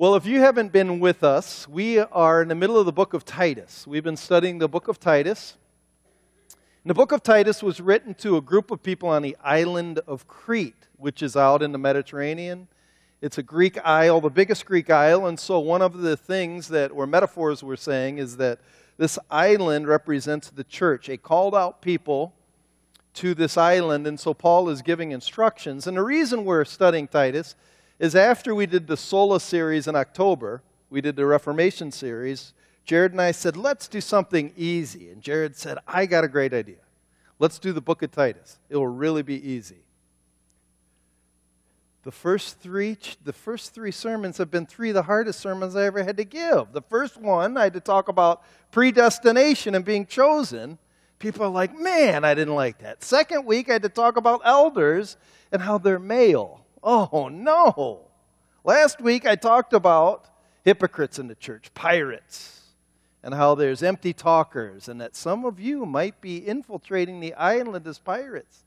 Well, if you haven't been with us, we are in the middle of the book of Titus. We've been studying the book of Titus. And the book of Titus was written to a group of people on the island of Crete, which is out in the Mediterranean. It's a Greek isle, the biggest Greek isle, and so one of the things that, or metaphors we're saying, is that this island represents the church, a called out people to this island, and so Paul is giving instructions. And the reason we're studying Titus is after we did the Sola series in October, we did the Reformation series, Jared and I said, let's do something easy. And Jared said, I got a great idea. Let's do the book of Titus. It will really be easy. The first three, the first three sermons have been three of the hardest sermons I ever had to give. The first one, I had to talk about predestination and being chosen. People are like, man, I didn't like that. Second week, I had to talk about elders and how they're male. Oh, no. Last week I talked about hypocrites in the church, pirates, and how there's empty talkers, and that some of you might be infiltrating the island as pirates.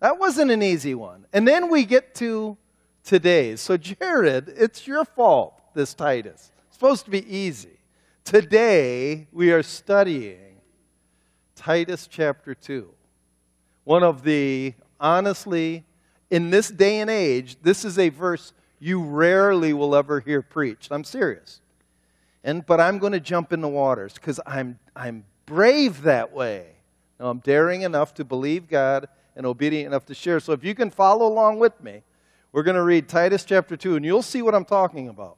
That wasn't an easy one. And then we get to today. So, Jared, it's your fault, this Titus. It's supposed to be easy. Today we are studying Titus chapter 2. One of the honestly in this day and age, this is a verse you rarely will ever hear preached. I'm serious. And, but I'm going to jump in the waters because I'm, I'm brave that way. Now, I'm daring enough to believe God and obedient enough to share. So if you can follow along with me, we're going to read Titus chapter 2, and you'll see what I'm talking about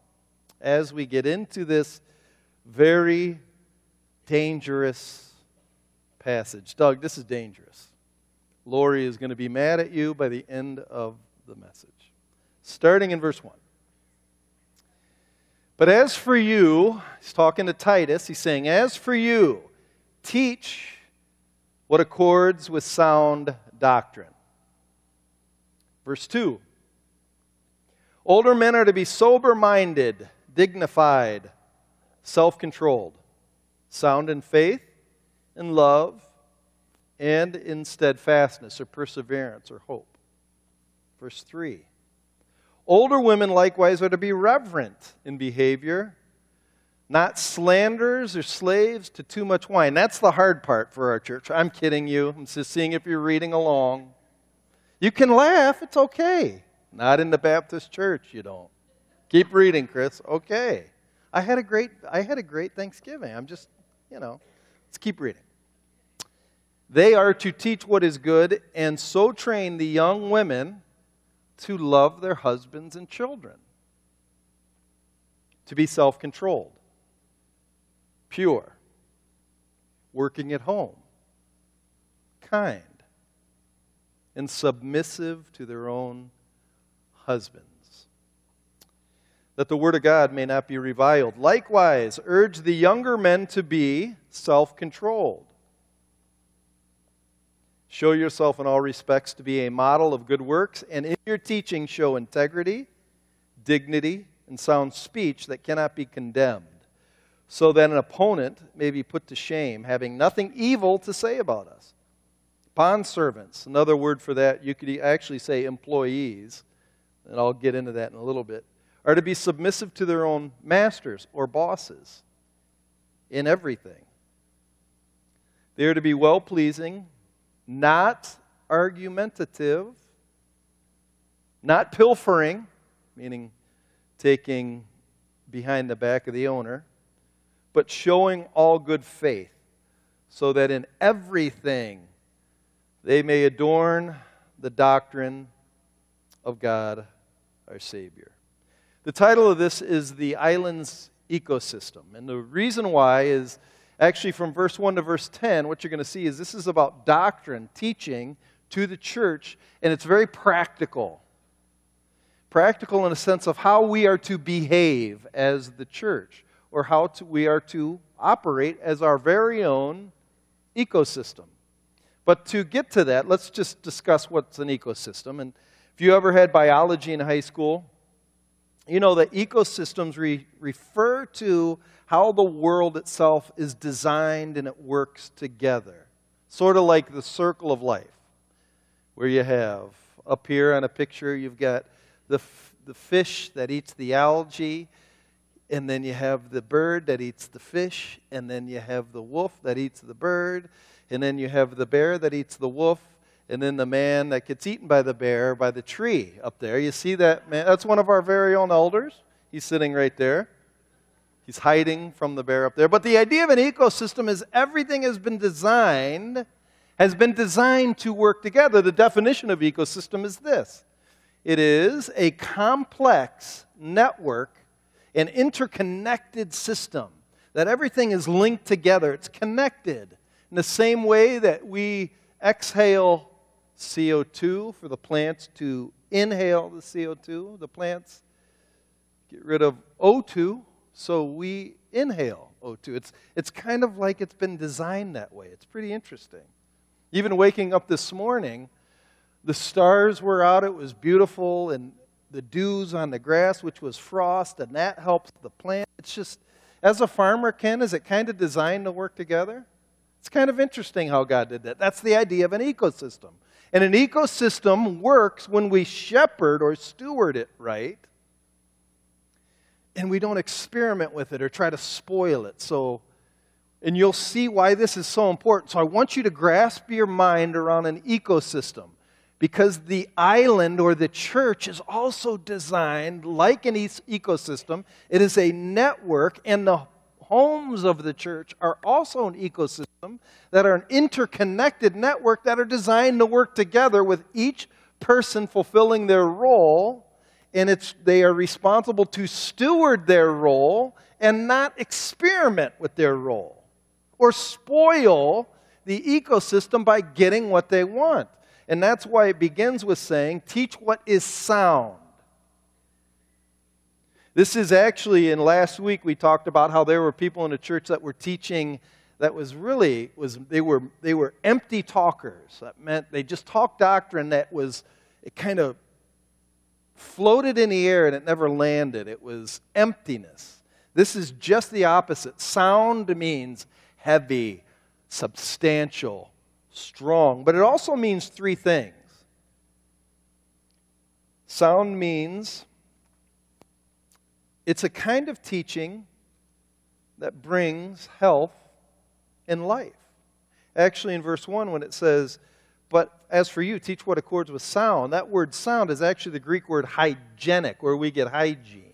as we get into this very dangerous passage. Doug, this is dangerous. Lori is going to be mad at you by the end of the message. Starting in verse 1. But as for you, he's talking to Titus, he's saying, As for you, teach what accords with sound doctrine. Verse 2 Older men are to be sober minded, dignified, self controlled, sound in faith and love and in steadfastness or perseverance or hope. Verse 3 Older women likewise are to be reverent in behavior, not slanderers or slaves to too much wine. That's the hard part for our church. I'm kidding you. I'm just seeing if you're reading along. You can laugh, it's okay. Not in the Baptist church, you don't. Keep reading, Chris. Okay. I had a great I had a great Thanksgiving. I'm just, you know, let's keep reading. They are to teach what is good and so train the young women to love their husbands and children, to be self controlled, pure, working at home, kind, and submissive to their own husbands. That the word of God may not be reviled. Likewise, urge the younger men to be self controlled Show yourself in all respects to be a model of good works, and in your teaching, show integrity, dignity, and sound speech that cannot be condemned, so that an opponent may be put to shame, having nothing evil to say about us. Bond servants, another word for that, you could actually say employees, and I'll get into that in a little bit, are to be submissive to their own masters or bosses in everything. They are to be well pleasing not argumentative, not pilfering, meaning taking behind the back of the owner, but showing all good faith, so that in everything they may adorn the doctrine of God our Savior. The title of this is The Island's Ecosystem. And the reason why is Actually, from verse 1 to verse 10, what you're going to see is this is about doctrine, teaching to the church, and it's very practical. Practical in a sense of how we are to behave as the church, or how to, we are to operate as our very own ecosystem. But to get to that, let's just discuss what's an ecosystem. And if you ever had biology in high school, you know that ecosystems re- refer to how the world itself is designed and it works together. Sort of like the circle of life, where you have up here on a picture, you've got the, f- the fish that eats the algae, and then you have the bird that eats the fish, and then you have the wolf that eats the bird, and then you have the bear that eats the wolf, and then the man that gets eaten by the bear by the tree up there. You see that man? That's one of our very own elders. He's sitting right there. He's hiding from the bear up there. But the idea of an ecosystem is everything has been designed has been designed to work together. The definition of ecosystem is this. It is a complex network an interconnected system, that everything is linked together. It's connected in the same way that we exhale CO2 for the plants to inhale the CO2. The plants get rid of O2, so we inhale O2. It's, it's kind of like it's been designed that way. It's pretty interesting. Even waking up this morning, the stars were out, it was beautiful, and the dews on the grass, which was frost, and that helps the plant. It's just, as a farmer, Ken, is it kind of designed to work together? It's kind of interesting how God did that. That's the idea of an ecosystem. And an ecosystem works when we shepherd or steward it right, and we don't experiment with it or try to spoil it. So, and you'll see why this is so important. So, I want you to grasp your mind around an ecosystem because the island or the church is also designed like an ecosystem. It is a network, and the homes of the church are also an ecosystem that are an interconnected network that are designed to work together with each person fulfilling their role. And it's, they are responsible to steward their role and not experiment with their role or spoil the ecosystem by getting what they want. And that's why it begins with saying, teach what is sound. This is actually in last week we talked about how there were people in the church that were teaching that was really was they were they were empty talkers. That meant they just talked doctrine that was it kind of floated in the air and it never landed. It was emptiness. This is just the opposite. Sound means heavy, substantial, strong. But it also means three things. Sound means it's a kind of teaching that brings health and life. Actually, in verse 1, when it says, as for you, teach what accords with sound, that word sound is actually the Greek word hygienic, where we get hygiene.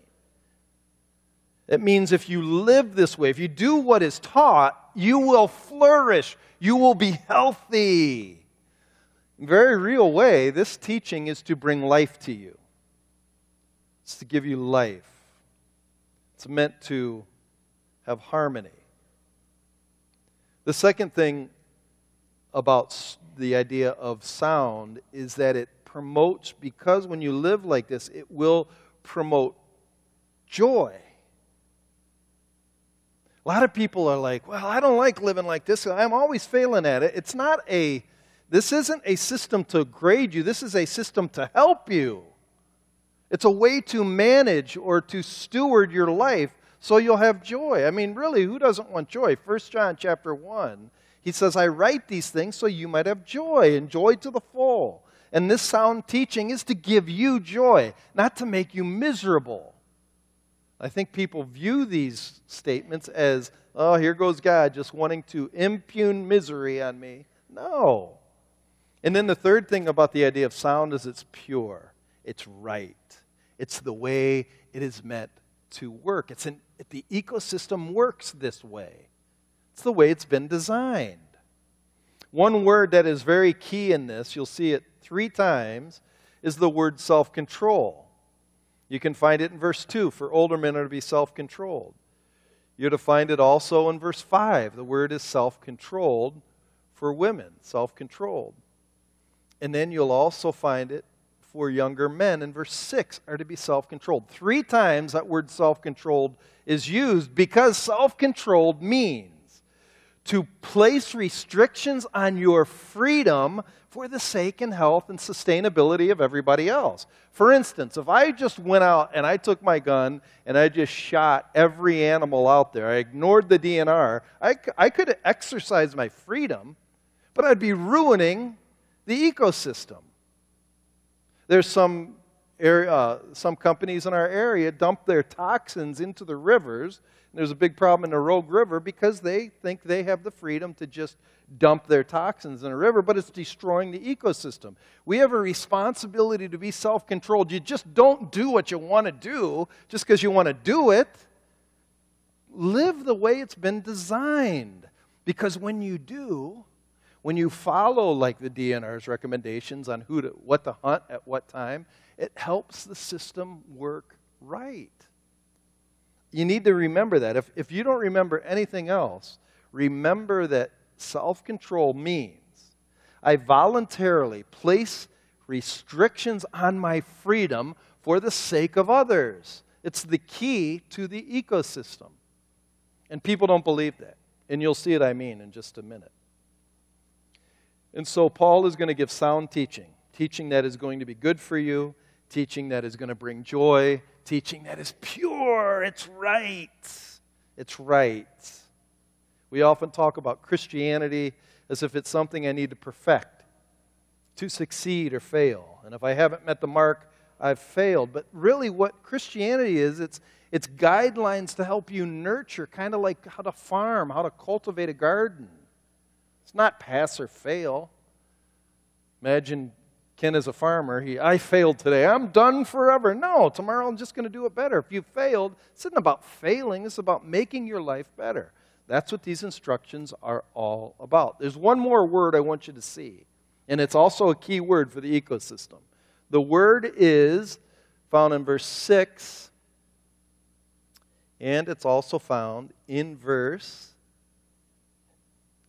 It means if you live this way, if you do what is taught, you will flourish. You will be healthy. In very real way, this teaching is to bring life to you. It's to give you life. It's meant to have harmony. The second thing about the idea of sound is that it promotes, because when you live like this, it will promote joy. A lot of people are like, well, I don't like living like this. I'm always failing at it. It's not a, this isn't a system to grade you, this is a system to help you. It's a way to manage or to steward your life so you'll have joy. I mean, really, who doesn't want joy? 1 John chapter 1, he says, I write these things so you might have joy and joy to the full. And this sound teaching is to give you joy, not to make you miserable. I think people view these statements as, oh, here goes God just wanting to impugn misery on me. No. And then the third thing about the idea of sound is it's pure, it's right, it's the way it is meant to work. It's an, the ecosystem works this way, it's the way it's been designed. One word that is very key in this, you'll see it three times, is the word self control. You can find it in verse 2 for older men are to be self controlled. You're to find it also in verse 5. The word is self controlled for women, self controlled. And then you'll also find it for younger men in verse 6 are to be self controlled. Three times that word self controlled is used because self controlled means to place restrictions on your freedom for the sake and health and sustainability of everybody else. For instance, if I just went out and I took my gun and I just shot every animal out there, I ignored the DNR, I, I could exercise my freedom, but I'd be ruining the ecosystem. There's some area, uh, some companies in our area dump their toxins into the rivers. There's a big problem in the Rogue River because they think they have the freedom to just dump their toxins in a river, but it's destroying the ecosystem. We have a responsibility to be self controlled. You just don't do what you want to do just because you want to do it. Live the way it's been designed. Because when you do, when you follow like the DNR's recommendations on who to, what to hunt at what time, it helps the system work right. You need to remember that. If, if you don't remember anything else, remember that self control means I voluntarily place restrictions on my freedom for the sake of others. It's the key to the ecosystem. And people don't believe that. And you'll see what I mean in just a minute. And so Paul is going to give sound teaching, teaching that is going to be good for you, teaching that is going to bring joy, teaching that is pure. It's right. It's right. We often talk about Christianity as if it's something I need to perfect to succeed or fail. And if I haven't met the mark, I've failed. But really, what Christianity is, it's, it's guidelines to help you nurture, kind of like how to farm, how to cultivate a garden. It's not pass or fail. Imagine Ken is a farmer. He, I failed today. I'm done forever. No, tomorrow I'm just going to do it better. If you failed, it's not about failing, it's about making your life better. That's what these instructions are all about. There's one more word I want you to see, and it's also a key word for the ecosystem. The word is found in verse 6, and it's also found in verse,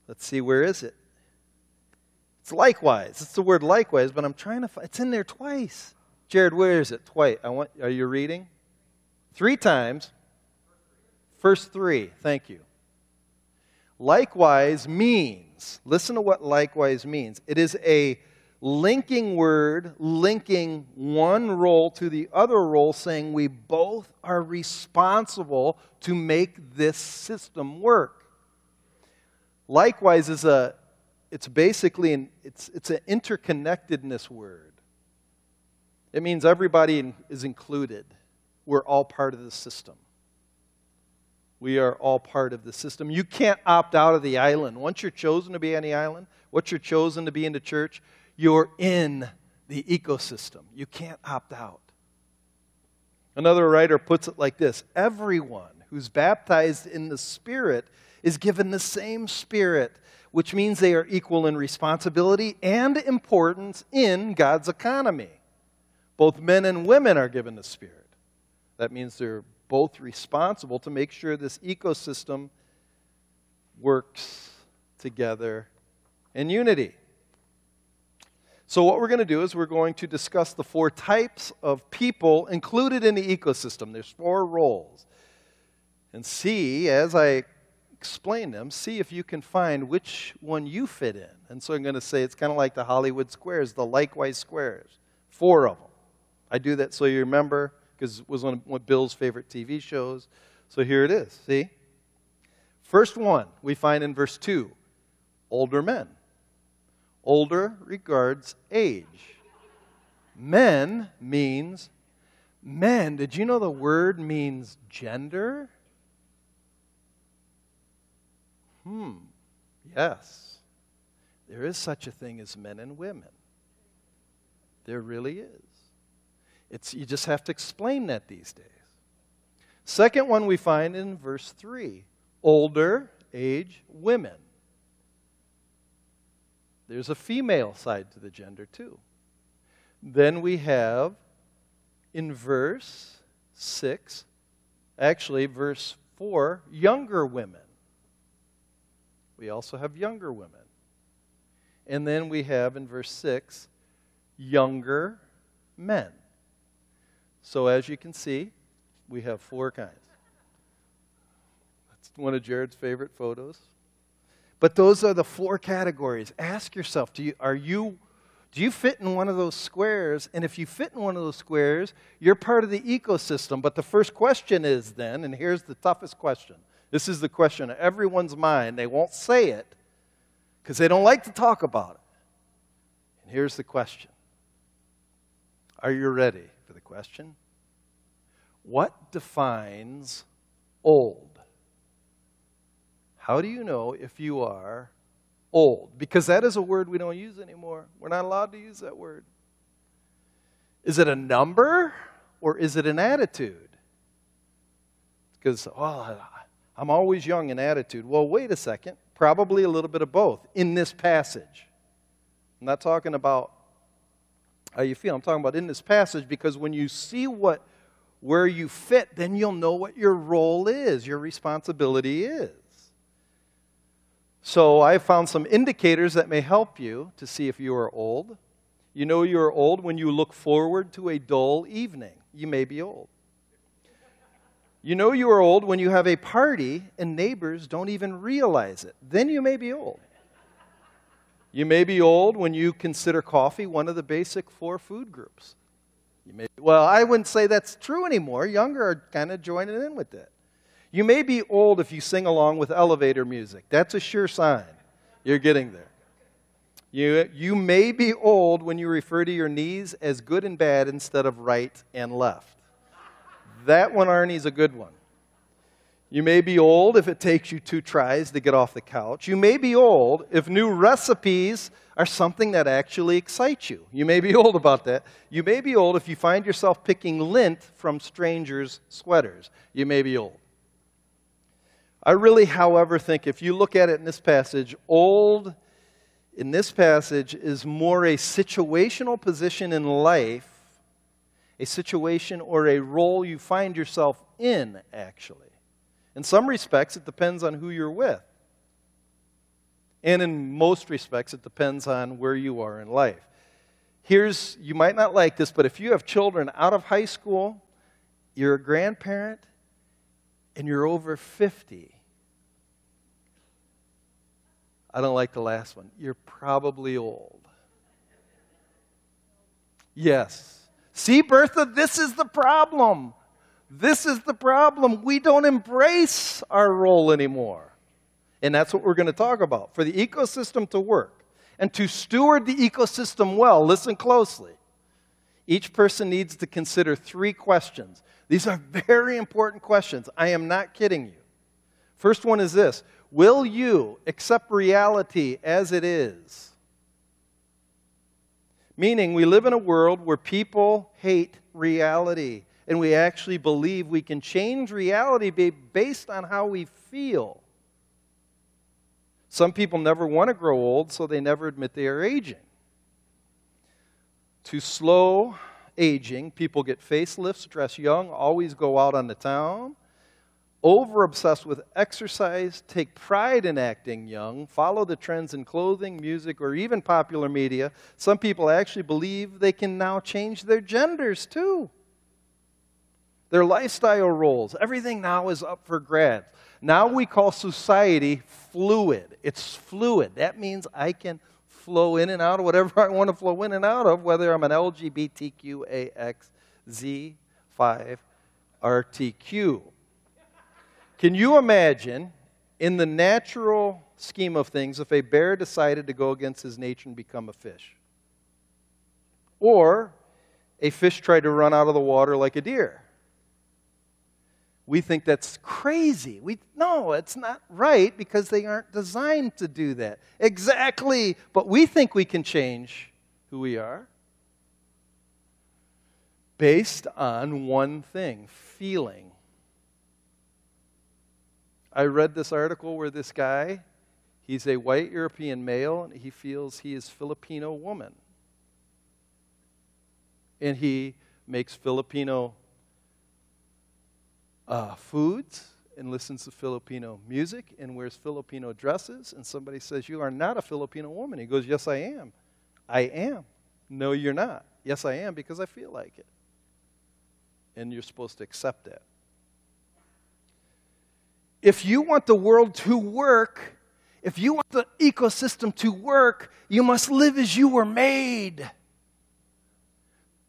let's see, where is it? It's likewise. It's the word likewise, but I'm trying to find it's in there twice. Jared, where is it? Twice. I want are you reading? Three times. First three. Thank you. Likewise means, listen to what likewise means. It is a linking word, linking one role to the other role, saying we both are responsible to make this system work. Likewise is a it's basically an, it's, it's an interconnectedness word. It means everybody is included. We're all part of the system. We are all part of the system. You can't opt out of the island. Once you're chosen to be on the island, once you're chosen to be in the church, you're in the ecosystem. You can't opt out. Another writer puts it like this Everyone who's baptized in the Spirit is given the same Spirit which means they are equal in responsibility and importance in God's economy. Both men and women are given the Spirit. That means they're both responsible to make sure this ecosystem works together in unity. So, what we're going to do is we're going to discuss the four types of people included in the ecosystem. There's four roles. And see, as I explain them, see if you can find which one you fit in. And so I'm going to say it's kind of like the Hollywood squares, the likewise squares. Four of them. I do that so you remember because it was one of Bill's favorite TV shows. So here it is. See? First one we find in verse 2 older men. Older regards age. Men means men. Did you know the word means gender? Hmm, yes. There is such a thing as men and women. There really is. It's, you just have to explain that these days. Second one we find in verse 3 older age women. There's a female side to the gender, too. Then we have in verse 6, actually, verse 4, younger women. We also have younger women. And then we have in verse 6 younger men. So as you can see, we have four kinds. That's one of Jared's favorite photos. But those are the four categories. Ask yourself, do you, are you do you fit in one of those squares? And if you fit in one of those squares, you're part of the ecosystem. But the first question is then, and here's the toughest question this is the question of everyone's mind. They won't say it because they don't like to talk about it. And here's the question Are you ready for the question. What defines old? How do you know if you are old? Because that is a word we don't use anymore. We're not allowed to use that word. Is it a number or is it an attitude? Because, oh, I'm always young in attitude. Well, wait a second. Probably a little bit of both in this passage. I'm not talking about how you feel. I'm talking about in this passage because when you see what where you fit, then you'll know what your role is, your responsibility is. So I found some indicators that may help you to see if you are old. You know you are old when you look forward to a dull evening. You may be old. You know you are old when you have a party and neighbors don't even realize it. Then you may be old. You may be old when you consider coffee one of the basic four food groups. You may, well, I wouldn't say that's true anymore. Younger are kind of joining in with it. You may be old if you sing along with elevator music. That's a sure sign you're getting there. You, you may be old when you refer to your knees as good and bad instead of right and left. That one, Arnie's a good one. You may be old if it takes you two tries to get off the couch. You may be old if new recipes are something that actually excites you. You may be old about that. You may be old if you find yourself picking lint from strangers' sweaters. You may be old. I really, however, think if you look at it in this passage, old in this passage is more a situational position in life, a situation or a role you find yourself in, actually. In some respects, it depends on who you're with. And in most respects, it depends on where you are in life. Here's, you might not like this, but if you have children out of high school, you're a grandparent, and you're over 50, I don't like the last one. You're probably old. Yes. See, Bertha, this is the problem. This is the problem. We don't embrace our role anymore. And that's what we're going to talk about. For the ecosystem to work and to steward the ecosystem well, listen closely. Each person needs to consider three questions. These are very important questions. I am not kidding you. First one is this Will you accept reality as it is? Meaning, we live in a world where people hate reality and we actually believe we can change reality based on how we feel. Some people never want to grow old, so they never admit they are aging. To slow aging, people get facelifts, dress young, always go out on the town, over obsessed with exercise, take pride in acting young, follow the trends in clothing, music, or even popular media. Some people actually believe they can now change their genders too their lifestyle roles. Everything now is up for grabs. Now we call society fluid. It's fluid. That means I can flow in and out of whatever I want to flow in and out of, whether I'm an LGBTQAXZ5RTQ. Can you imagine, in the natural scheme of things, if a bear decided to go against his nature and become a fish? Or a fish tried to run out of the water like a deer? we think that's crazy. We, no, it's not right because they aren't designed to do that. Exactly. But we think we can change who we are based on one thing feeling. I read this article where this guy, he's a white European male, and he feels he is Filipino woman. And he makes Filipino uh, foods and listens to Filipino music and wears Filipino dresses, and somebody says, You are not a Filipino woman. He goes, Yes, I am. I am. No, you're not. Yes, I am because I feel like it. And you're supposed to accept that. If you want the world to work, if you want the ecosystem to work, you must live as you were made.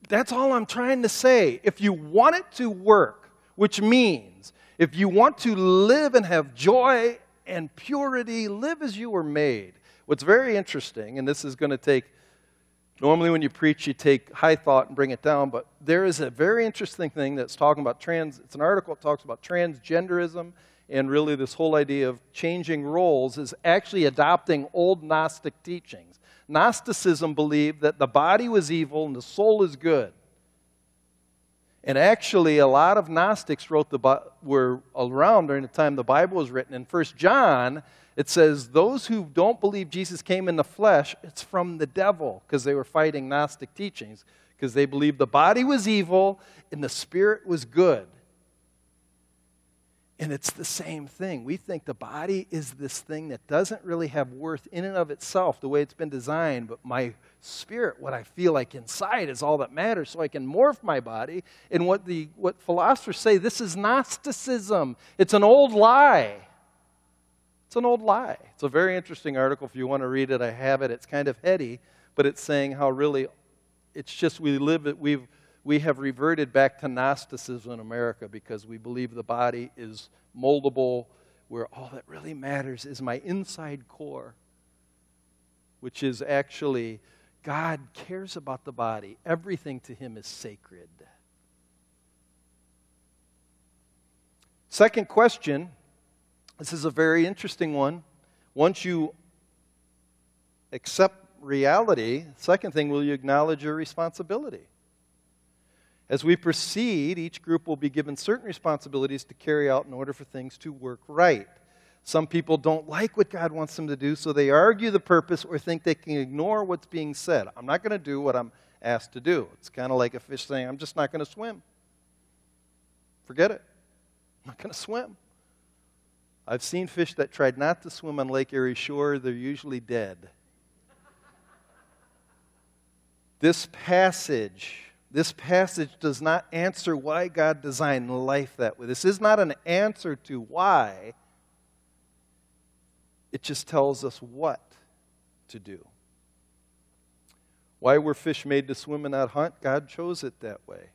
That's all I'm trying to say. If you want it to work, which means if you want to live and have joy and purity, live as you were made. What's very interesting, and this is going to take Normally, when you preach, you take high thought and bring it down, but there is a very interesting thing that's talking about trans. It's an article that talks about transgenderism and really this whole idea of changing roles is actually adopting old Gnostic teachings. Gnosticism believed that the body was evil and the soul is good. And actually, a lot of Gnostics wrote the were around during the time the Bible was written. In First John, it says those who don't believe Jesus came in the flesh, it's from the devil because they were fighting Gnostic teachings because they believed the body was evil and the spirit was good. And it's the same thing. We think the body is this thing that doesn't really have worth in and of itself, the way it's been designed, but my spirit, what I feel like inside, is all that matters. So I can morph my body. And what, the, what philosophers say, this is Gnosticism. It's an old lie. It's an old lie. It's a very interesting article. If you want to read it, I have it. It's kind of heady, but it's saying how really it's just we live it, we've we have reverted back to Gnosticism in America because we believe the body is moldable, where all that really matters is my inside core, which is actually God cares about the body. Everything to Him is sacred. Second question this is a very interesting one. Once you accept reality, second thing, will you acknowledge your responsibility? As we proceed, each group will be given certain responsibilities to carry out in order for things to work right. Some people don't like what God wants them to do, so they argue the purpose or think they can ignore what's being said. I'm not going to do what I'm asked to do. It's kind of like a fish saying, I'm just not going to swim. Forget it. I'm not going to swim. I've seen fish that tried not to swim on Lake Erie Shore, they're usually dead. this passage this passage does not answer why God designed life that way. This is not an answer to why, it just tells us what to do. Why were fish made to swim and not hunt? God chose it that way.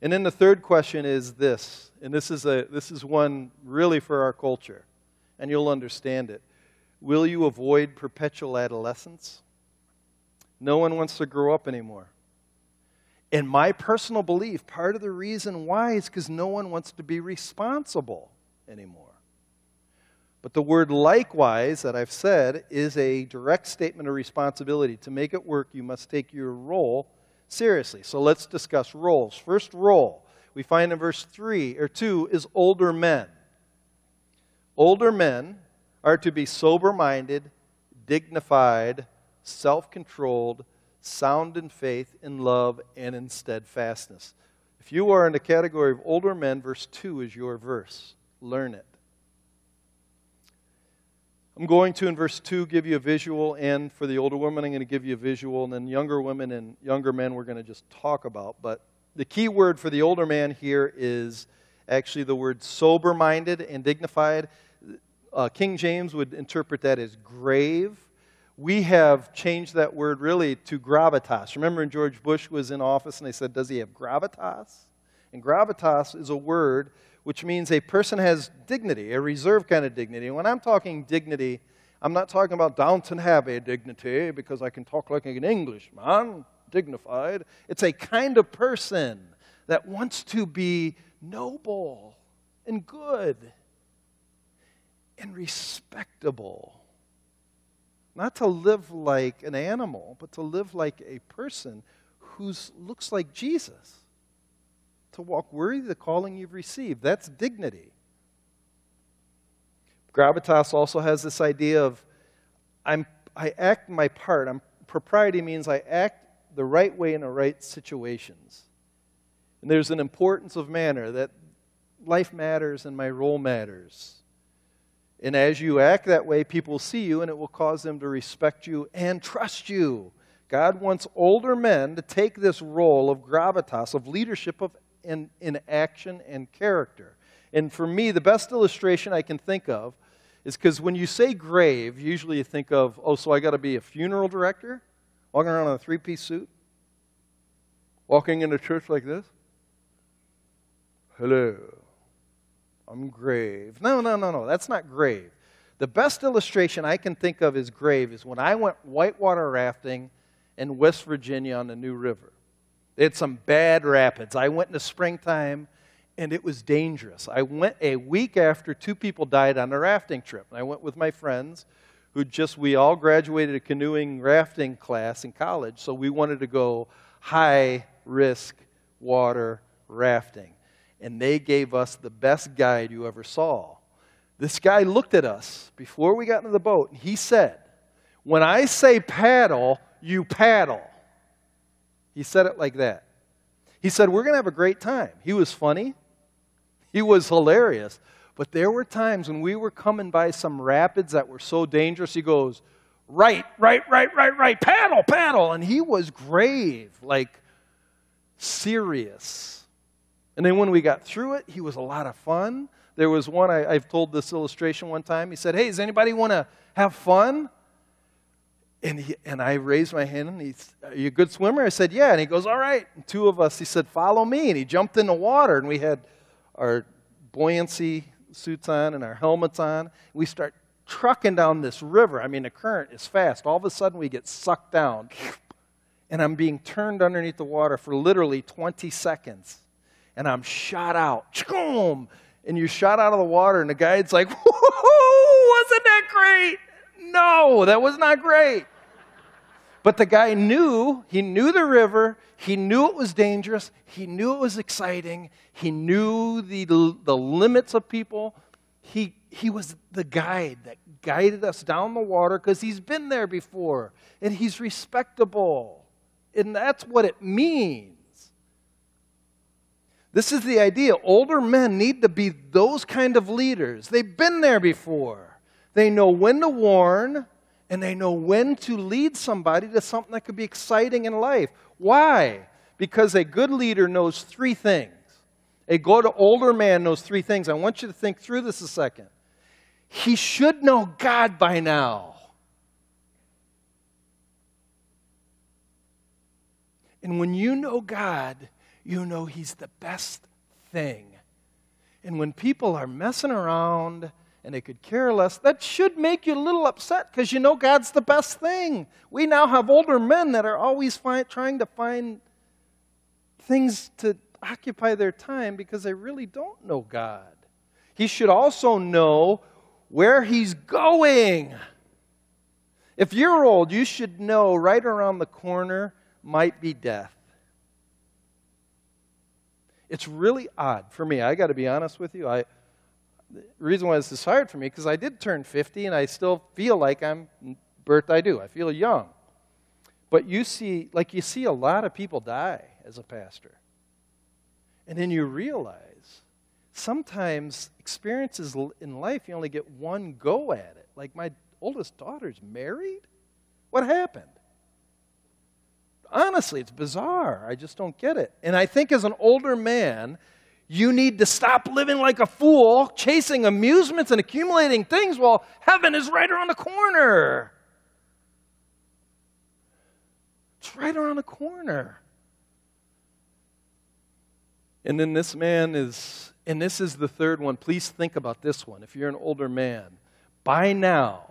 And then the third question is this, and this is, a, this is one really for our culture, and you'll understand it. Will you avoid perpetual adolescence? No one wants to grow up anymore. In my personal belief, part of the reason why is because no one wants to be responsible anymore. But the word likewise, that I've said, is a direct statement of responsibility. To make it work, you must take your role seriously. So let's discuss roles. First role we find in verse 3 or 2 is older men. Older men are to be sober minded, dignified, self controlled, sound in faith, in love, and in steadfastness. If you are in the category of older men, verse 2 is your verse. Learn it. I'm going to, in verse 2, give you a visual, and for the older women, I'm going to give you a visual, and then younger women and younger men, we're going to just talk about. But the key word for the older man here is actually the word sober minded and dignified. Uh, King James would interpret that as grave we have changed that word really to gravitas. Remember when George Bush was in office and they said, Does he have gravitas? And gravitas is a word which means a person has dignity, a reserved kind of dignity. And when I'm talking dignity, I'm not talking about Downton Abbey dignity because I can talk like an Englishman, dignified. It's a kind of person that wants to be noble and good and respectable not to live like an animal, but to live like a person who looks like Jesus. To walk worthy of the calling you've received. That's dignity. Gravitas also has this idea of I'm, I act my part. I'm, propriety means I act the right way in the right situations. And there's an importance of manner that life matters and my role matters. And as you act that way, people will see you and it will cause them to respect you and trust you. God wants older men to take this role of gravitas, of leadership of, in, in action and character. And for me, the best illustration I can think of is because when you say grave, usually you think of, oh, so I got to be a funeral director, walking around in a three piece suit, walking into church like this. Hello. I'm grave. No, no, no, no. That's not grave. The best illustration I can think of as grave is when I went whitewater rafting in West Virginia on the New River. They had some bad rapids. I went in the springtime and it was dangerous. I went a week after two people died on a rafting trip. I went with my friends who just, we all graduated a canoeing rafting class in college, so we wanted to go high risk water rafting. And they gave us the best guide you ever saw. This guy looked at us before we got into the boat, and he said, When I say paddle, you paddle. He said it like that. He said, We're going to have a great time. He was funny, he was hilarious. But there were times when we were coming by some rapids that were so dangerous, he goes, Right, right, right, right, right, paddle, paddle. And he was grave, like serious. And then when we got through it, he was a lot of fun. There was one, I, have told this illustration one time. He said, Hey, does anybody want to have fun? And, he, and I raised my hand and he's, Are you a good swimmer? I said, Yeah. And he goes, All right. And two of us, he said, Follow me. And he jumped in the water and we had our buoyancy suits on and our helmets on. We start trucking down this river. I mean, the current is fast. All of a sudden, we get sucked down. And I'm being turned underneath the water for literally 20 seconds. And I'm shot out. And you're shot out of the water, and the guide's like, wasn't that great? No, that was not great. But the guy knew, he knew the river, he knew it was dangerous, he knew it was exciting, he knew the, the limits of people. He, he was the guide that guided us down the water because he's been there before and he's respectable. And that's what it means. This is the idea. Older men need to be those kind of leaders. They've been there before. They know when to warn, and they know when to lead somebody to something that could be exciting in life. Why? Because a good leader knows three things. A good older man knows three things. I want you to think through this a second. He should know God by now. And when you know God, you know He's the best thing. And when people are messing around and they could care less, that should make you a little upset because you know God's the best thing. We now have older men that are always find, trying to find things to occupy their time because they really don't know God. He should also know where He's going. If you're old, you should know right around the corner might be death. It's really odd for me. I got to be honest with you. I, the reason why this is hard for me because I did turn 50 and I still feel like I'm mm, birth I do. I feel young. But you see, like you see a lot of people die as a pastor. And then you realize sometimes experiences in life, you only get one go at it. Like my oldest daughter's married? What happened? Honestly, it's bizarre. I just don't get it. And I think as an older man, you need to stop living like a fool, chasing amusements and accumulating things while heaven is right around the corner. It's right around the corner. And then this man is, and this is the third one. Please think about this one if you're an older man. By now,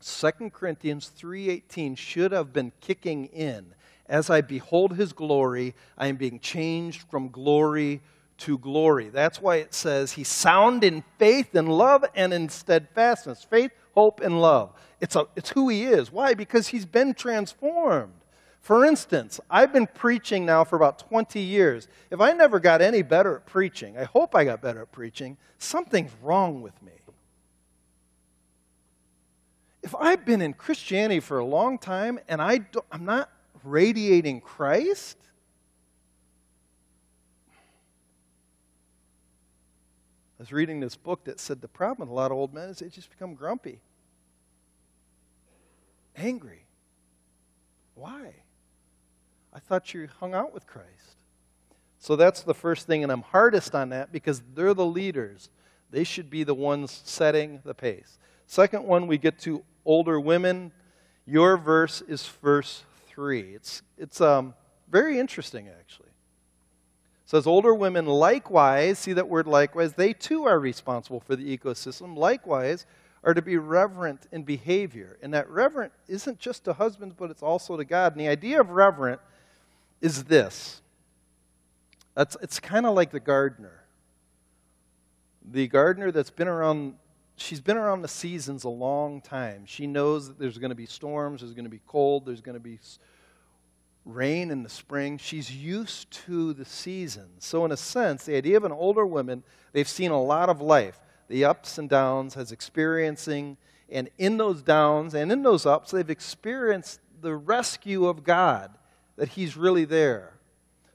2 Corinthians 3:18 should have been kicking in as I behold his glory, I am being changed from glory to glory. That's why it says he's sound in faith and love and in steadfastness. Faith, hope, and love. It's, a, it's who he is. Why? Because he's been transformed. For instance, I've been preaching now for about 20 years. If I never got any better at preaching, I hope I got better at preaching, something's wrong with me. If I've been in Christianity for a long time and I am not radiating Christ? I was reading this book that said the problem with a lot of old men is they just become grumpy, angry. Why? I thought you hung out with Christ. So that's the first thing, and I'm hardest on that because they're the leaders. They should be the ones setting the pace. Second one, we get to older women. Your verse is verse 3. It's, it's um, very interesting, actually. It says, Older women likewise, see that word likewise, they too are responsible for the ecosystem, likewise are to be reverent in behavior. And that reverent isn't just to husbands, but it's also to God. And the idea of reverent is this it's, it's kind of like the gardener. The gardener that's been around, she's been around the seasons a long time. She knows that there's going to be storms, there's going to be cold, there's going to be rain in the spring. She's used to the seasons. So, in a sense, the idea of an older woman, they've seen a lot of life the ups and downs, has experiencing, and in those downs and in those ups, they've experienced the rescue of God, that He's really there.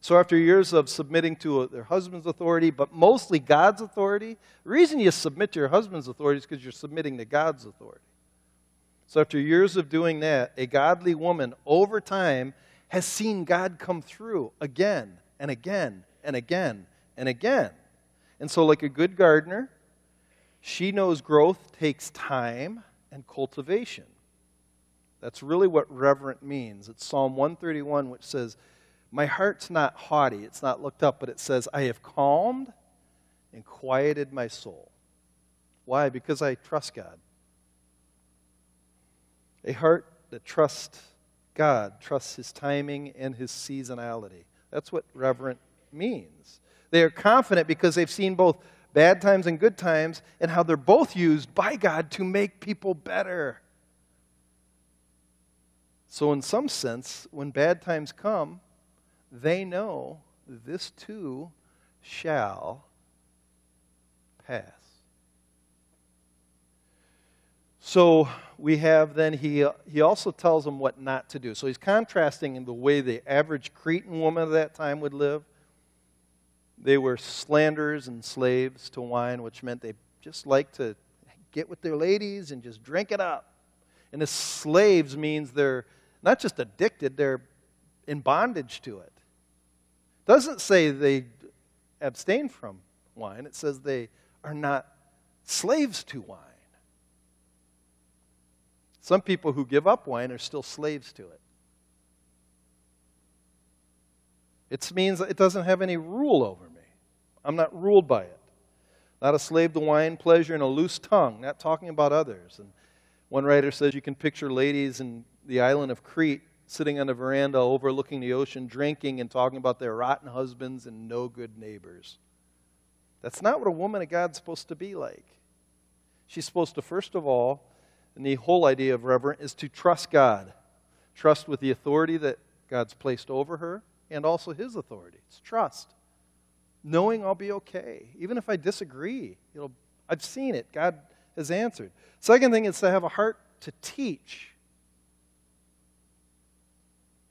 So, after years of submitting to their husband's authority, but mostly God's authority, the reason you submit to your husband's authority is because you're submitting to God's authority. So, after years of doing that, a godly woman over time has seen God come through again and again and again and again. And so, like a good gardener, she knows growth takes time and cultivation. That's really what reverent means. It's Psalm 131, which says, My heart's not haughty, it's not looked up, but it says, I have calmed and quieted my soul. Why? Because I trust God. A heart that trusts God, trusts His timing and His seasonality. That's what reverent means. They are confident because they've seen both bad times and good times, and how they're both used by God to make people better. So, in some sense, when bad times come, they know this too shall pass. So we have then, he, he also tells them what not to do. So he's contrasting in the way the average Cretan woman of that time would live they were slanderers and slaves to wine, which meant they just liked to get with their ladies and just drink it up. And as slaves means they're not just addicted, they're in bondage to it. Doesn't say they abstain from wine, it says they are not slaves to wine. Some people who give up wine are still slaves to it. It means it doesn't have any rule over me. I'm not ruled by it. Not a slave to wine, pleasure, and a loose tongue, not talking about others. And one writer says you can picture ladies in the island of Crete sitting on a veranda overlooking the ocean, drinking and talking about their rotten husbands and no good neighbors. That's not what a woman of God's supposed to be like. She's supposed to, first of all, and the whole idea of reverent is to trust God. Trust with the authority that God's placed over her and also his authority. It's trust knowing I'll be okay. Even if I disagree, you know, I've seen it. God has answered. Second thing is to have a heart to teach.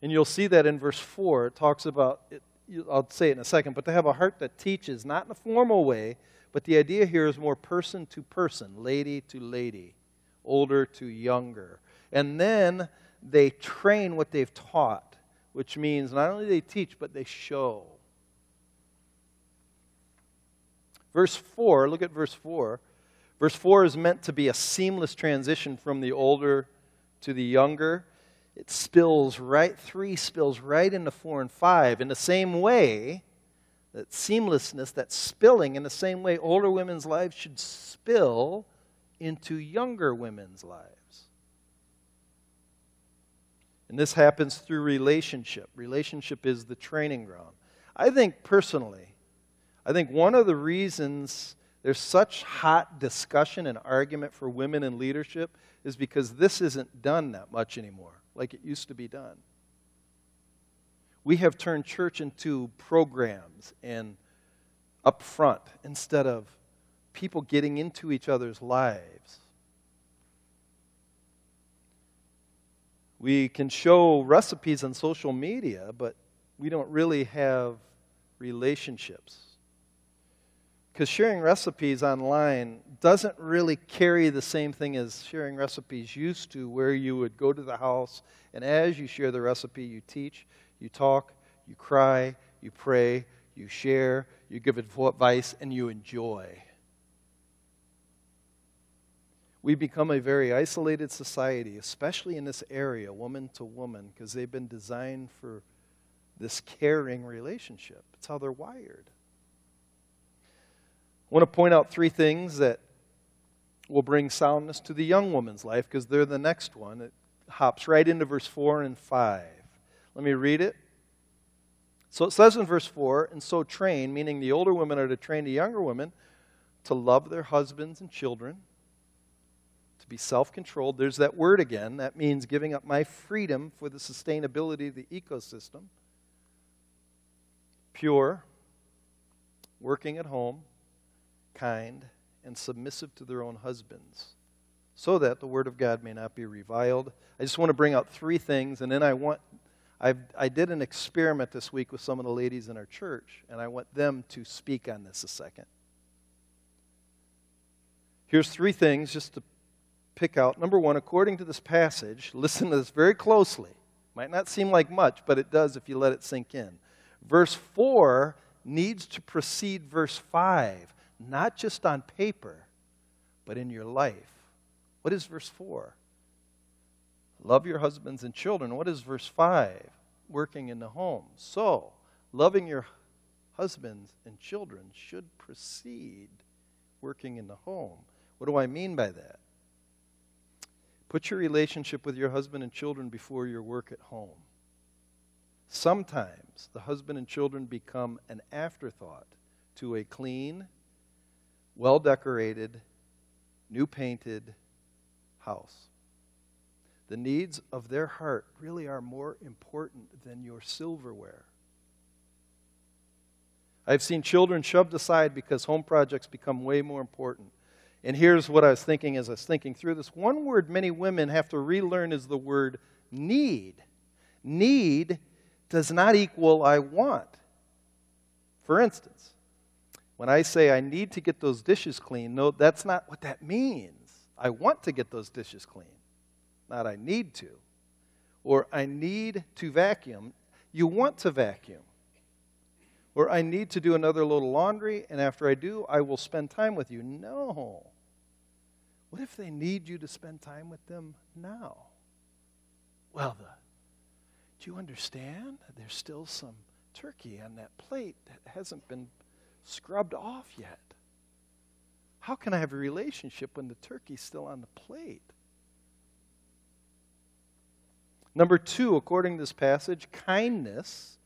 And you'll see that in verse 4. It talks about, it, I'll say it in a second, but to have a heart that teaches, not in a formal way, but the idea here is more person to person, lady to lady, older to younger. And then they train what they've taught, which means not only they teach, but they show. Verse 4, look at verse 4. Verse 4 is meant to be a seamless transition from the older to the younger. It spills right, 3 spills right into 4 and 5. In the same way, that seamlessness, that spilling, in the same way, older women's lives should spill into younger women's lives. And this happens through relationship. Relationship is the training ground. I think personally, I think one of the reasons there's such hot discussion and argument for women in leadership is because this isn't done that much anymore, like it used to be done. We have turned church into programs and up front instead of people getting into each other's lives. We can show recipes on social media, but we don't really have relationships because sharing recipes online doesn't really carry the same thing as sharing recipes used to, where you would go to the house and as you share the recipe, you teach, you talk, you cry, you pray, you share, you give advice, and you enjoy. We become a very isolated society, especially in this area, woman to woman, because they've been designed for this caring relationship. It's how they're wired. I want to point out three things that will bring soundness to the young woman's life because they're the next one. It hops right into verse 4 and 5. Let me read it. So it says in verse 4 and so train, meaning the older women are to train the younger women to love their husbands and children, to be self controlled. There's that word again. That means giving up my freedom for the sustainability of the ecosystem. Pure, working at home, kind, and submissive to their own husbands, so that the word of God may not be reviled. I just want to bring out three things, and then I want. I've, I did an experiment this week with some of the ladies in our church, and I want them to speak on this a second. Here's three things just to pick out. Number one, according to this passage, listen to this very closely. Might not seem like much, but it does if you let it sink in. Verse 4 needs to precede verse 5 not just on paper, but in your life. What is verse 4? Love your husbands and children. What is verse 5? Working in the home. So, loving your husbands and children should precede working in the home. What do I mean by that? Put your relationship with your husband and children before your work at home. Sometimes the husband and children become an afterthought to a clean, well decorated, new painted house. The needs of their heart really are more important than your silverware. I've seen children shoved aside because home projects become way more important. And here's what I was thinking as I was thinking through this. One word many women have to relearn is the word need. Need does not equal I want. For instance, when I say I need to get those dishes clean, no, that's not what that means. I want to get those dishes clean, not I need to. Or I need to vacuum. You want to vacuum. Or I need to do another load of laundry, and after I do, I will spend time with you. No. What if they need you to spend time with them now? Well, the, do you understand? There's still some turkey on that plate that hasn't been scrubbed off yet. How can I have a relationship when the turkey's still on the plate? Number two, according to this passage, kindness,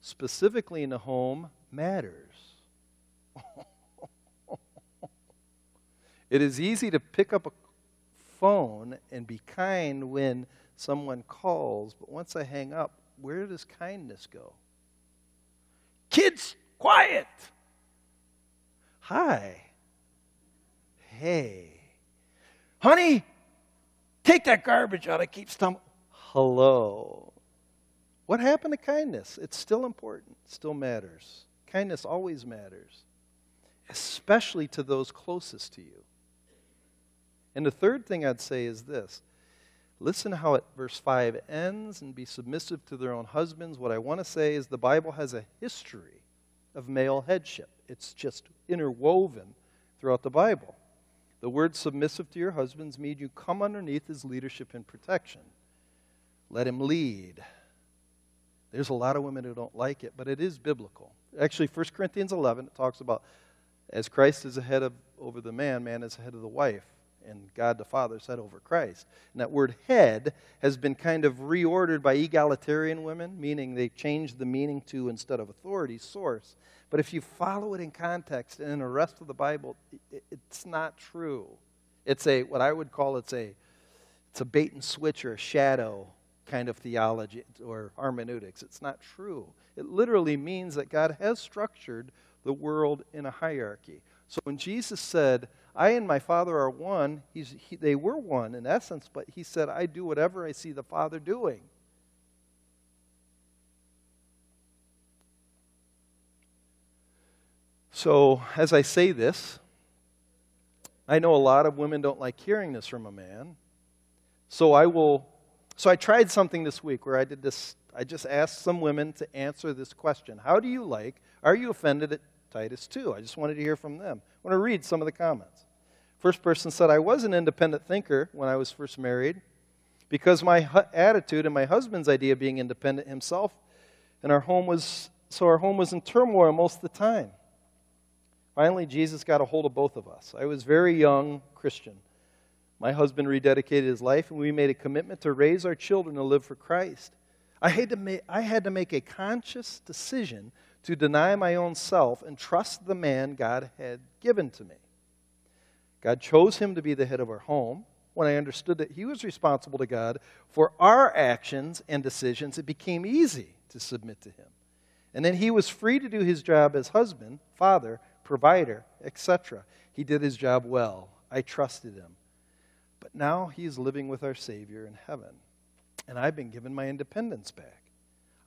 specifically in the home, matters. it is easy to pick up a phone and be kind when someone calls, but once I hang up, where does kindness go? Kids, quiet! Hi. Hey. Honey, take that garbage out. I keep stumbling. Hello. What happened to kindness? It's still important, it still matters. Kindness always matters, especially to those closest to you. And the third thing I'd say is this listen how it, verse 5 ends and be submissive to their own husbands. What I want to say is the Bible has a history of male headship. It's just interwoven throughout the Bible. The word submissive to your husbands means you come underneath his leadership and protection. Let him lead. There's a lot of women who don't like it, but it is biblical. Actually, 1 Corinthians 11, it talks about as Christ is ahead of over the man, man is ahead of the wife and God the Father said over Christ. And that word head has been kind of reordered by egalitarian women, meaning they changed the meaning to instead of authority, source. But if you follow it in context and in the rest of the Bible, it's not true. It's a what I would call it's a it's a bait and switch or a shadow kind of theology or hermeneutics. It's not true. It literally means that God has structured the world in a hierarchy. So when Jesus said, I and my Father are one. He, they were one in essence, but he said, I do whatever I see the Father doing. So, as I say this, I know a lot of women don't like hearing this from a man. So I will so I tried something this week where I did this I just asked some women to answer this question. How do you like? Are you offended at Titus 2. I just wanted to hear from them. I want to read some of the comments. First person said, I was an independent thinker when I was first married because my hu- attitude and my husband's idea of being independent himself and our home was so our home was in turmoil most of the time. Finally, Jesus got a hold of both of us. I was very young Christian. My husband rededicated his life, and we made a commitment to raise our children to live for Christ. I had to I had to make a conscious decision to deny my own self and trust the man God had given to me. God chose him to be the head of our home. When I understood that he was responsible to God for our actions and decisions, it became easy to submit to him. And then he was free to do his job as husband, father, provider, etc. He did his job well. I trusted him. But now he is living with our Savior in heaven, and I've been given my independence back.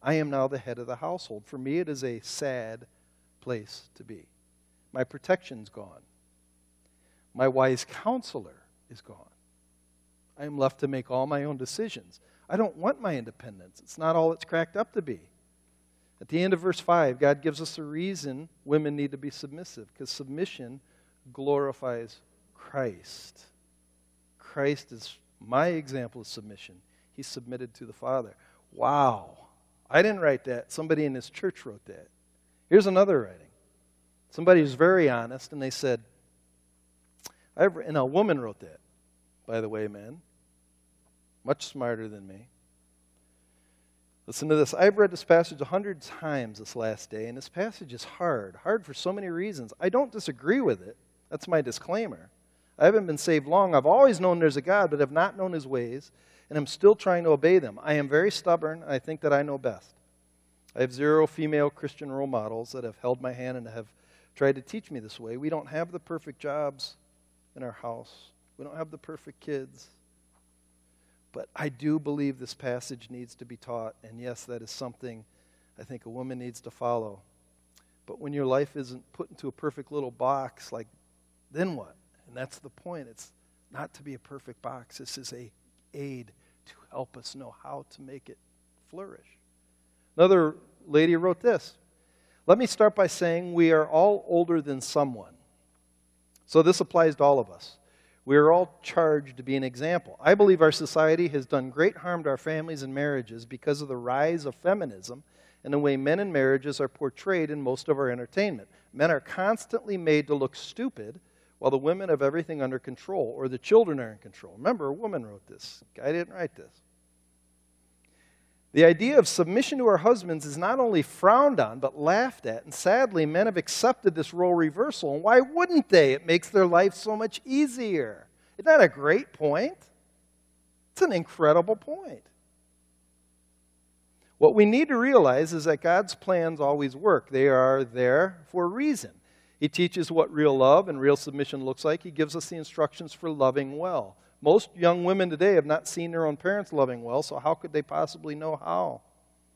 I am now the head of the household. For me, it is a sad place to be. My protection's gone. My wise counselor is gone. I am left to make all my own decisions. I don't want my independence. It's not all it's cracked up to be. At the end of verse 5, God gives us a reason women need to be submissive because submission glorifies Christ. Christ is my example of submission. He submitted to the Father. Wow. I didn't write that. Somebody in this church wrote that. Here's another writing. Somebody was very honest, and they said, I've, and a woman wrote that, by the way, man. Much smarter than me. Listen to this. I've read this passage a hundred times this last day, and this passage is hard. Hard for so many reasons. I don't disagree with it. That's my disclaimer. I haven't been saved long. I've always known there's a God, but have not known his ways, and I'm still trying to obey them. I am very stubborn, and I think that I know best. I have zero female Christian role models that have held my hand and have tried to teach me this way. We don't have the perfect jobs in our house, we don't have the perfect kids. But I do believe this passage needs to be taught, and yes, that is something I think a woman needs to follow. But when your life isn't put into a perfect little box, like, then what? And that's the point. It's not to be a perfect box. This is a aid to help us know how to make it flourish. Another lady wrote this. Let me start by saying we are all older than someone. So this applies to all of us. We are all charged to be an example. I believe our society has done great harm to our families and marriages because of the rise of feminism and the way men in marriages are portrayed in most of our entertainment. Men are constantly made to look stupid while the women have everything under control, or the children are in control. Remember, a woman wrote this. Guy didn't write this. The idea of submission to our husbands is not only frowned on, but laughed at. And sadly, men have accepted this role reversal. And why wouldn't they? It makes their life so much easier. Isn't that a great point? It's an incredible point. What we need to realize is that God's plans always work, they are there for a reason. He teaches what real love and real submission looks like. He gives us the instructions for loving well. Most young women today have not seen their own parents loving well, so how could they possibly know how?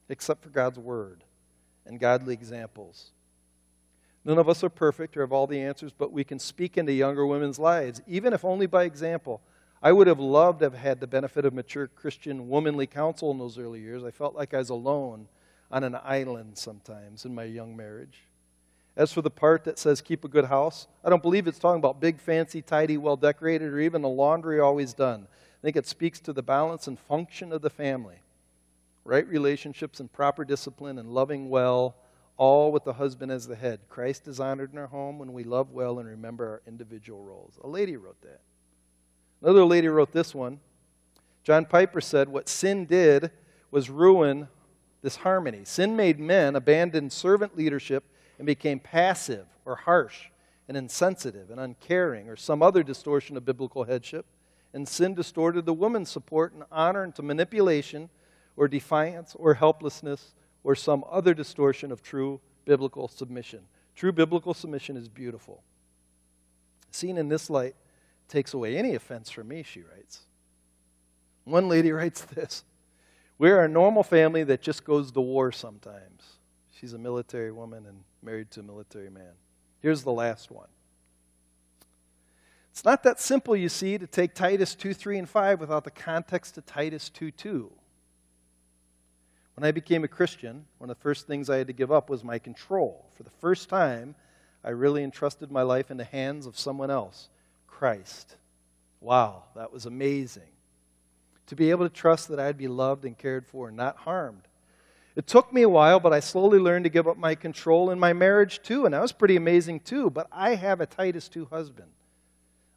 Except for God's Word and godly examples. None of us are perfect or have all the answers, but we can speak into younger women's lives, even if only by example. I would have loved to have had the benefit of mature Christian womanly counsel in those early years. I felt like I was alone on an island sometimes in my young marriage. As for the part that says keep a good house, I don't believe it's talking about big, fancy, tidy, well decorated, or even the laundry always done. I think it speaks to the balance and function of the family. Right relationships and proper discipline and loving well, all with the husband as the head. Christ is honored in our home when we love well and remember our individual roles. A lady wrote that. Another lady wrote this one. John Piper said, What sin did was ruin this harmony. Sin made men abandon servant leadership and became passive or harsh and insensitive and uncaring or some other distortion of biblical headship. And sin distorted the woman's support and honor into manipulation or defiance or helplessness or some other distortion of true biblical submission. True biblical submission is beautiful. Seen in this light takes away any offense from me, she writes. One lady writes this We're a normal family that just goes to war sometimes. She's a military woman and married to a military man. Here's the last one. It's not that simple, you see, to take Titus 2, 3, and 5 without the context of Titus 2, 2. When I became a Christian, one of the first things I had to give up was my control. For the first time, I really entrusted my life in the hands of someone else Christ. Wow, that was amazing. To be able to trust that I'd be loved and cared for and not harmed It took me a while, but I slowly learned to give up my control in my marriage too, and that was pretty amazing too. But I have a Titus 2 husband.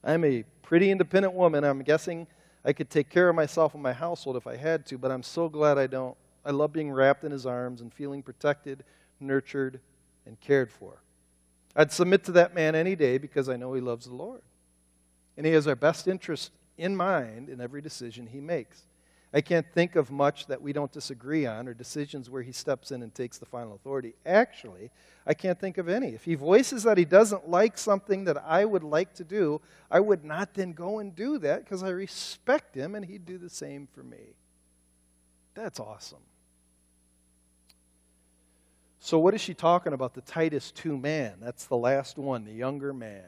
I'm a pretty independent woman. I'm guessing I could take care of myself and my household if I had to, but I'm so glad I don't. I love being wrapped in his arms and feeling protected, nurtured, and cared for. I'd submit to that man any day because I know he loves the Lord. And he has our best interest in mind in every decision he makes. I can't think of much that we don't disagree on or decisions where he steps in and takes the final authority. Actually, I can't think of any. If he voices that he doesn't like something that I would like to do, I would not then go and do that because I respect him and he'd do the same for me. That's awesome. So, what is she talking about? The Titus 2 man. That's the last one, the younger man.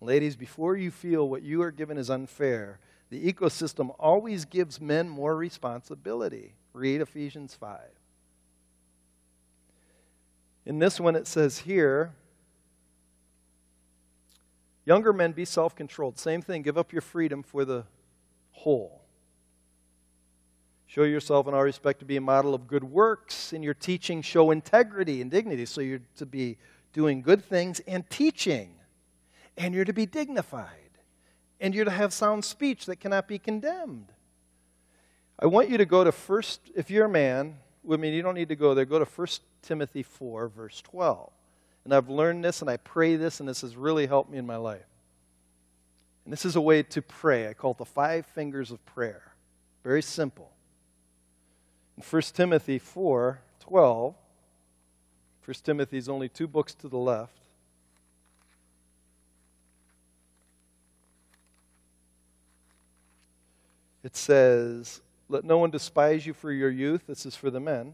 Ladies, before you feel what you are given is unfair, the ecosystem always gives men more responsibility. Read Ephesians 5. In this one, it says here younger men, be self controlled. Same thing, give up your freedom for the whole. Show yourself in all respect to be a model of good works. In your teaching, show integrity and dignity. So you're to be doing good things and teaching. And you're to be dignified and you're to have sound speech that cannot be condemned. I want you to go to first, if you're a man, mean, you don't need to go there, go to 1 Timothy 4, verse 12. And I've learned this and I pray this, and this has really helped me in my life. And this is a way to pray. I call it the five fingers of prayer. Very simple. In 1 Timothy 4, 12, 1 Timothy is only two books to the left. It says, Let no one despise you for your youth. This is for the men.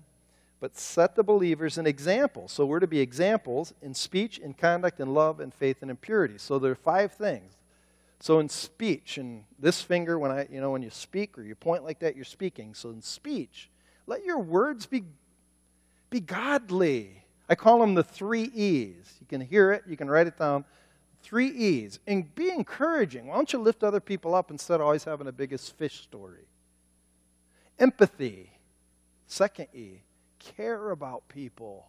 But set the believers an example. So we're to be examples in speech, in conduct, in love, in faith, and in purity. So there are five things. So in speech, and this finger, when I, you know, when you speak or you point like that, you're speaking. So in speech, let your words be, be godly. I call them the three E's. You can hear it, you can write it down. Three E's. And be encouraging. Why don't you lift other people up instead of always having a biggest fish story? Empathy. Second E. Care about people.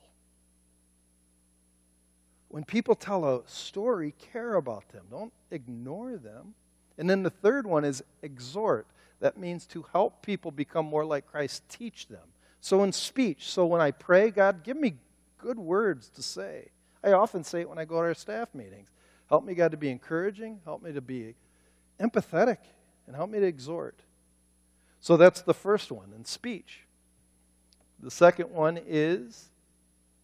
When people tell a story, care about them. Don't ignore them. And then the third one is exhort. That means to help people become more like Christ, teach them. So in speech, so when I pray, God, give me good words to say. I often say it when I go to our staff meetings. Help me, God, to be encouraging. Help me to be empathetic. And help me to exhort. So that's the first one in speech. The second one is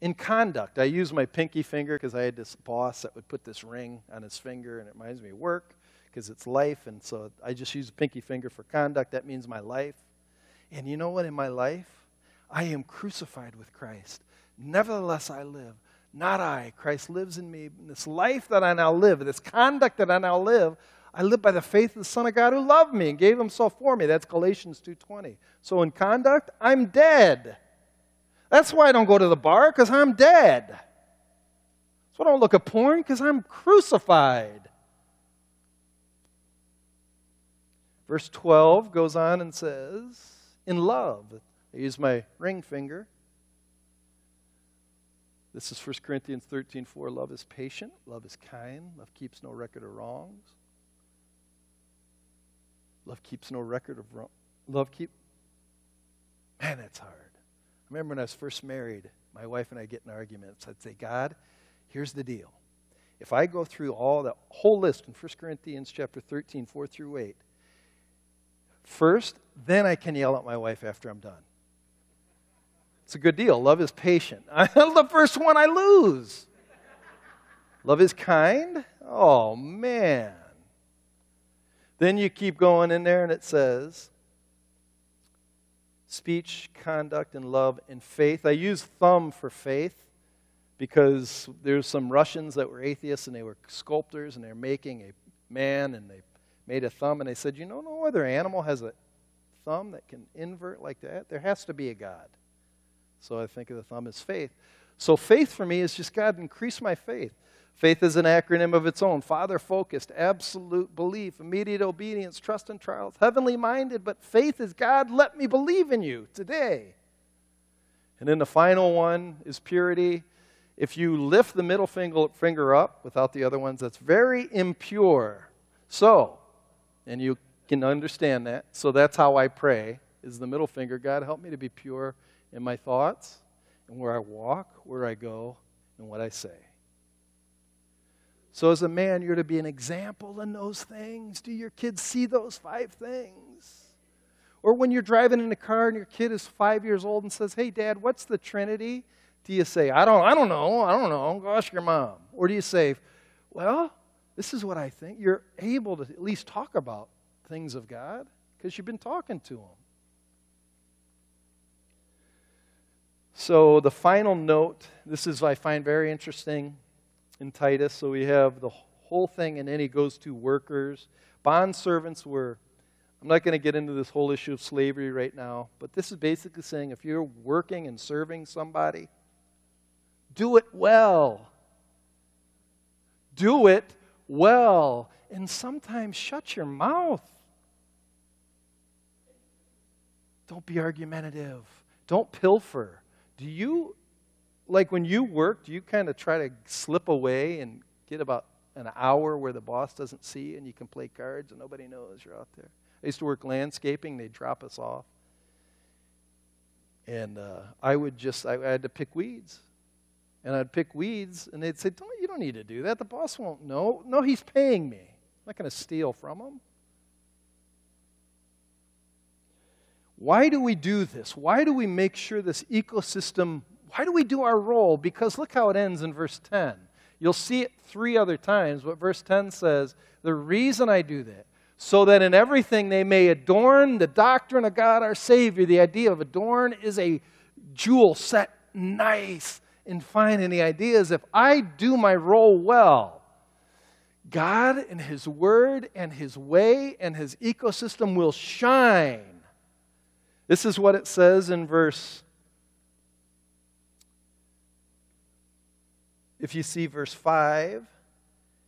in conduct. I use my pinky finger because I had this boss that would put this ring on his finger, and it reminds me of work because it's life. And so I just use pinky finger for conduct. That means my life. And you know what? In my life, I am crucified with Christ. Nevertheless, I live. Not I. Christ lives in me. This life that I now live, this conduct that I now live, I live by the faith of the Son of God who loved me and gave himself for me. That's Galatians 2:20. So in conduct, I'm dead. That's why I don't go to the bar, because I'm dead. That's why I don't look at porn, because I'm crucified. Verse 12 goes on and says, In love, I use my ring finger. This is 1 Corinthians 13 4. Love is patient, love is kind, love keeps no record of wrongs. Love keeps no record of wrong. Love keep. Man, that's hard. I remember when I was first married, my wife and I get in arguments. I'd say, God, here's the deal. If I go through all the whole list in 1 Corinthians chapter 13, 4 through 8, first, then I can yell at my wife after I'm done. It's a good deal. Love is patient. The first one I lose. Love is kind. Oh, man. Then you keep going in there and it says speech, conduct, and love and faith. I use thumb for faith because there's some Russians that were atheists and they were sculptors and they're making a man and they made a thumb and they said, You know, no other animal has a thumb that can invert like that. There has to be a God. So I think of the thumb as faith. So faith for me is just God, increase my faith. Faith is an acronym of its own Father focused, absolute belief, immediate obedience, trust and trials, heavenly minded. But faith is God, let me believe in you today. And then the final one is purity. If you lift the middle finger up without the other ones, that's very impure. So, and you can understand that. So that's how I pray is the middle finger. God, help me to be pure in my thoughts and where I walk, where I go, and what I say. So, as a man, you're to be an example in those things. Do your kids see those five things? Or when you're driving in a car and your kid is five years old and says, Hey, Dad, what's the Trinity? Do you say, I don't, I don't know, I don't know, go ask your mom? Or do you say, Well, this is what I think? You're able to at least talk about things of God because you've been talking to them. So, the final note this is, I find very interesting in Titus. So, we have the whole thing, and then he goes to workers. Bond servants were, I'm not going to get into this whole issue of slavery right now, but this is basically saying if you're working and serving somebody, do it well. Do it well. And sometimes shut your mouth. Don't be argumentative. Don't pilfer. Do you, like when you work, do you kind of try to slip away and get about an hour where the boss doesn't see and you can play cards and nobody knows you're out there? I used to work landscaping, they'd drop us off. And uh, I would just, I, I had to pick weeds. And I'd pick weeds, and they'd say, don't, You don't need to do that. The boss won't know. No, he's paying me. I'm not going to steal from him. Why do we do this? Why do we make sure this ecosystem, why do we do our role? Because look how it ends in verse 10. You'll see it three other times, but verse 10 says, The reason I do that, so that in everything they may adorn the doctrine of God our Savior. The idea of adorn is a jewel set nice and fine. And the idea is if I do my role well, God and His Word and His way and His ecosystem will shine this is what it says in verse. If you see verse 5,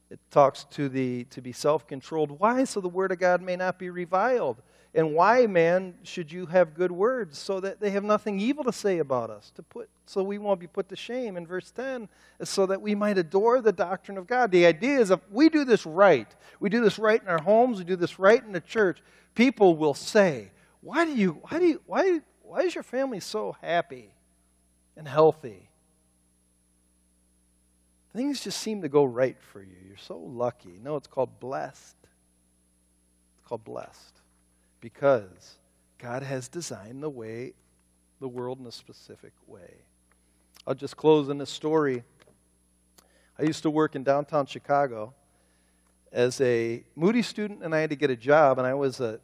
it talks to the to be self-controlled. Why? So the word of God may not be reviled. And why, man, should you have good words so that they have nothing evil to say about us, to put so we won't be put to shame in verse 10, so that we might adore the doctrine of God. The idea is if we do this right, we do this right in our homes, we do this right in the church, people will say, why do you, why do you, why, why is your family so happy and healthy? Things just seem to go right for you. You're so lucky. No, it's called blessed. It's called blessed because God has designed the way, the world in a specific way. I'll just close in a story. I used to work in downtown Chicago as a Moody student, and I had to get a job, and I was a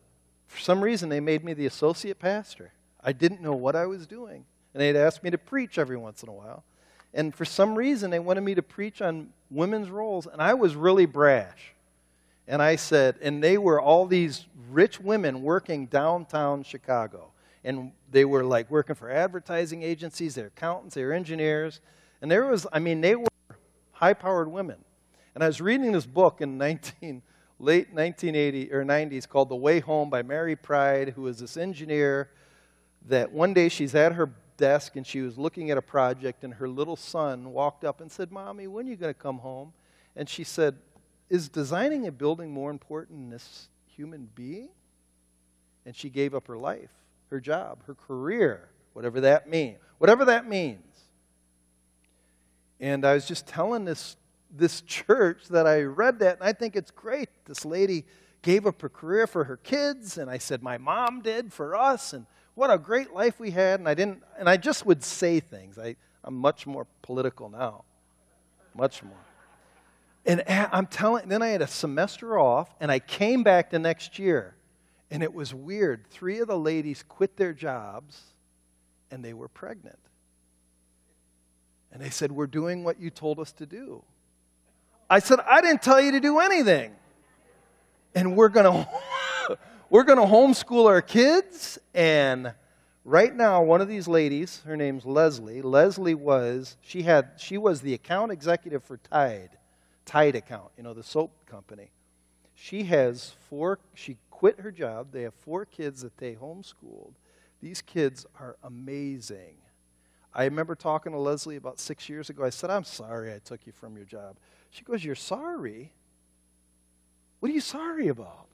for some reason, they made me the associate pastor. I didn't know what I was doing. And they'd ask me to preach every once in a while. And for some reason, they wanted me to preach on women's roles. And I was really brash. And I said, and they were all these rich women working downtown Chicago. And they were like working for advertising agencies, they're accountants, they're engineers. And there was, I mean, they were high powered women. And I was reading this book in 19 late 1980 or 90s called The Way Home by Mary Pride, who is this engineer that one day she's at her desk and she was looking at a project and her little son walked up and said, "Mommy, when are you going to come home?" And she said, "Is designing a building more important than this human being?" And she gave up her life, her job, her career, whatever that means. Whatever that means. And I was just telling this this church that I read that, and I think it's great. This lady gave up her career for her kids, and I said, My mom did for us, and what a great life we had. And I didn't, and I just would say things. I, I'm much more political now, much more. And I'm telling, then I had a semester off, and I came back the next year, and it was weird. Three of the ladies quit their jobs, and they were pregnant. And they said, We're doing what you told us to do. I said, I didn't tell you to do anything. And we're going to we're going to homeschool our kids and right now one of these ladies, her name's Leslie. Leslie was she had she was the account executive for Tide. Tide account, you know, the soap company. She has four she quit her job. They have four kids that they homeschooled. These kids are amazing. I remember talking to Leslie about six years ago. I said, I'm sorry I took you from your job. She goes, You're sorry? What are you sorry about?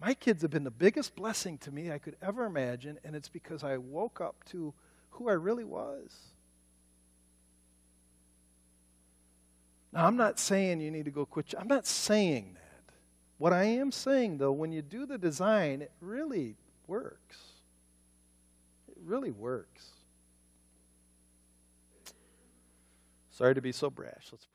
My kids have been the biggest blessing to me I could ever imagine, and it's because I woke up to who I really was. Now, I'm not saying you need to go quit. I'm not saying that. What I am saying, though, when you do the design, it really works. It really works. Sorry to be so brash. Let's pray.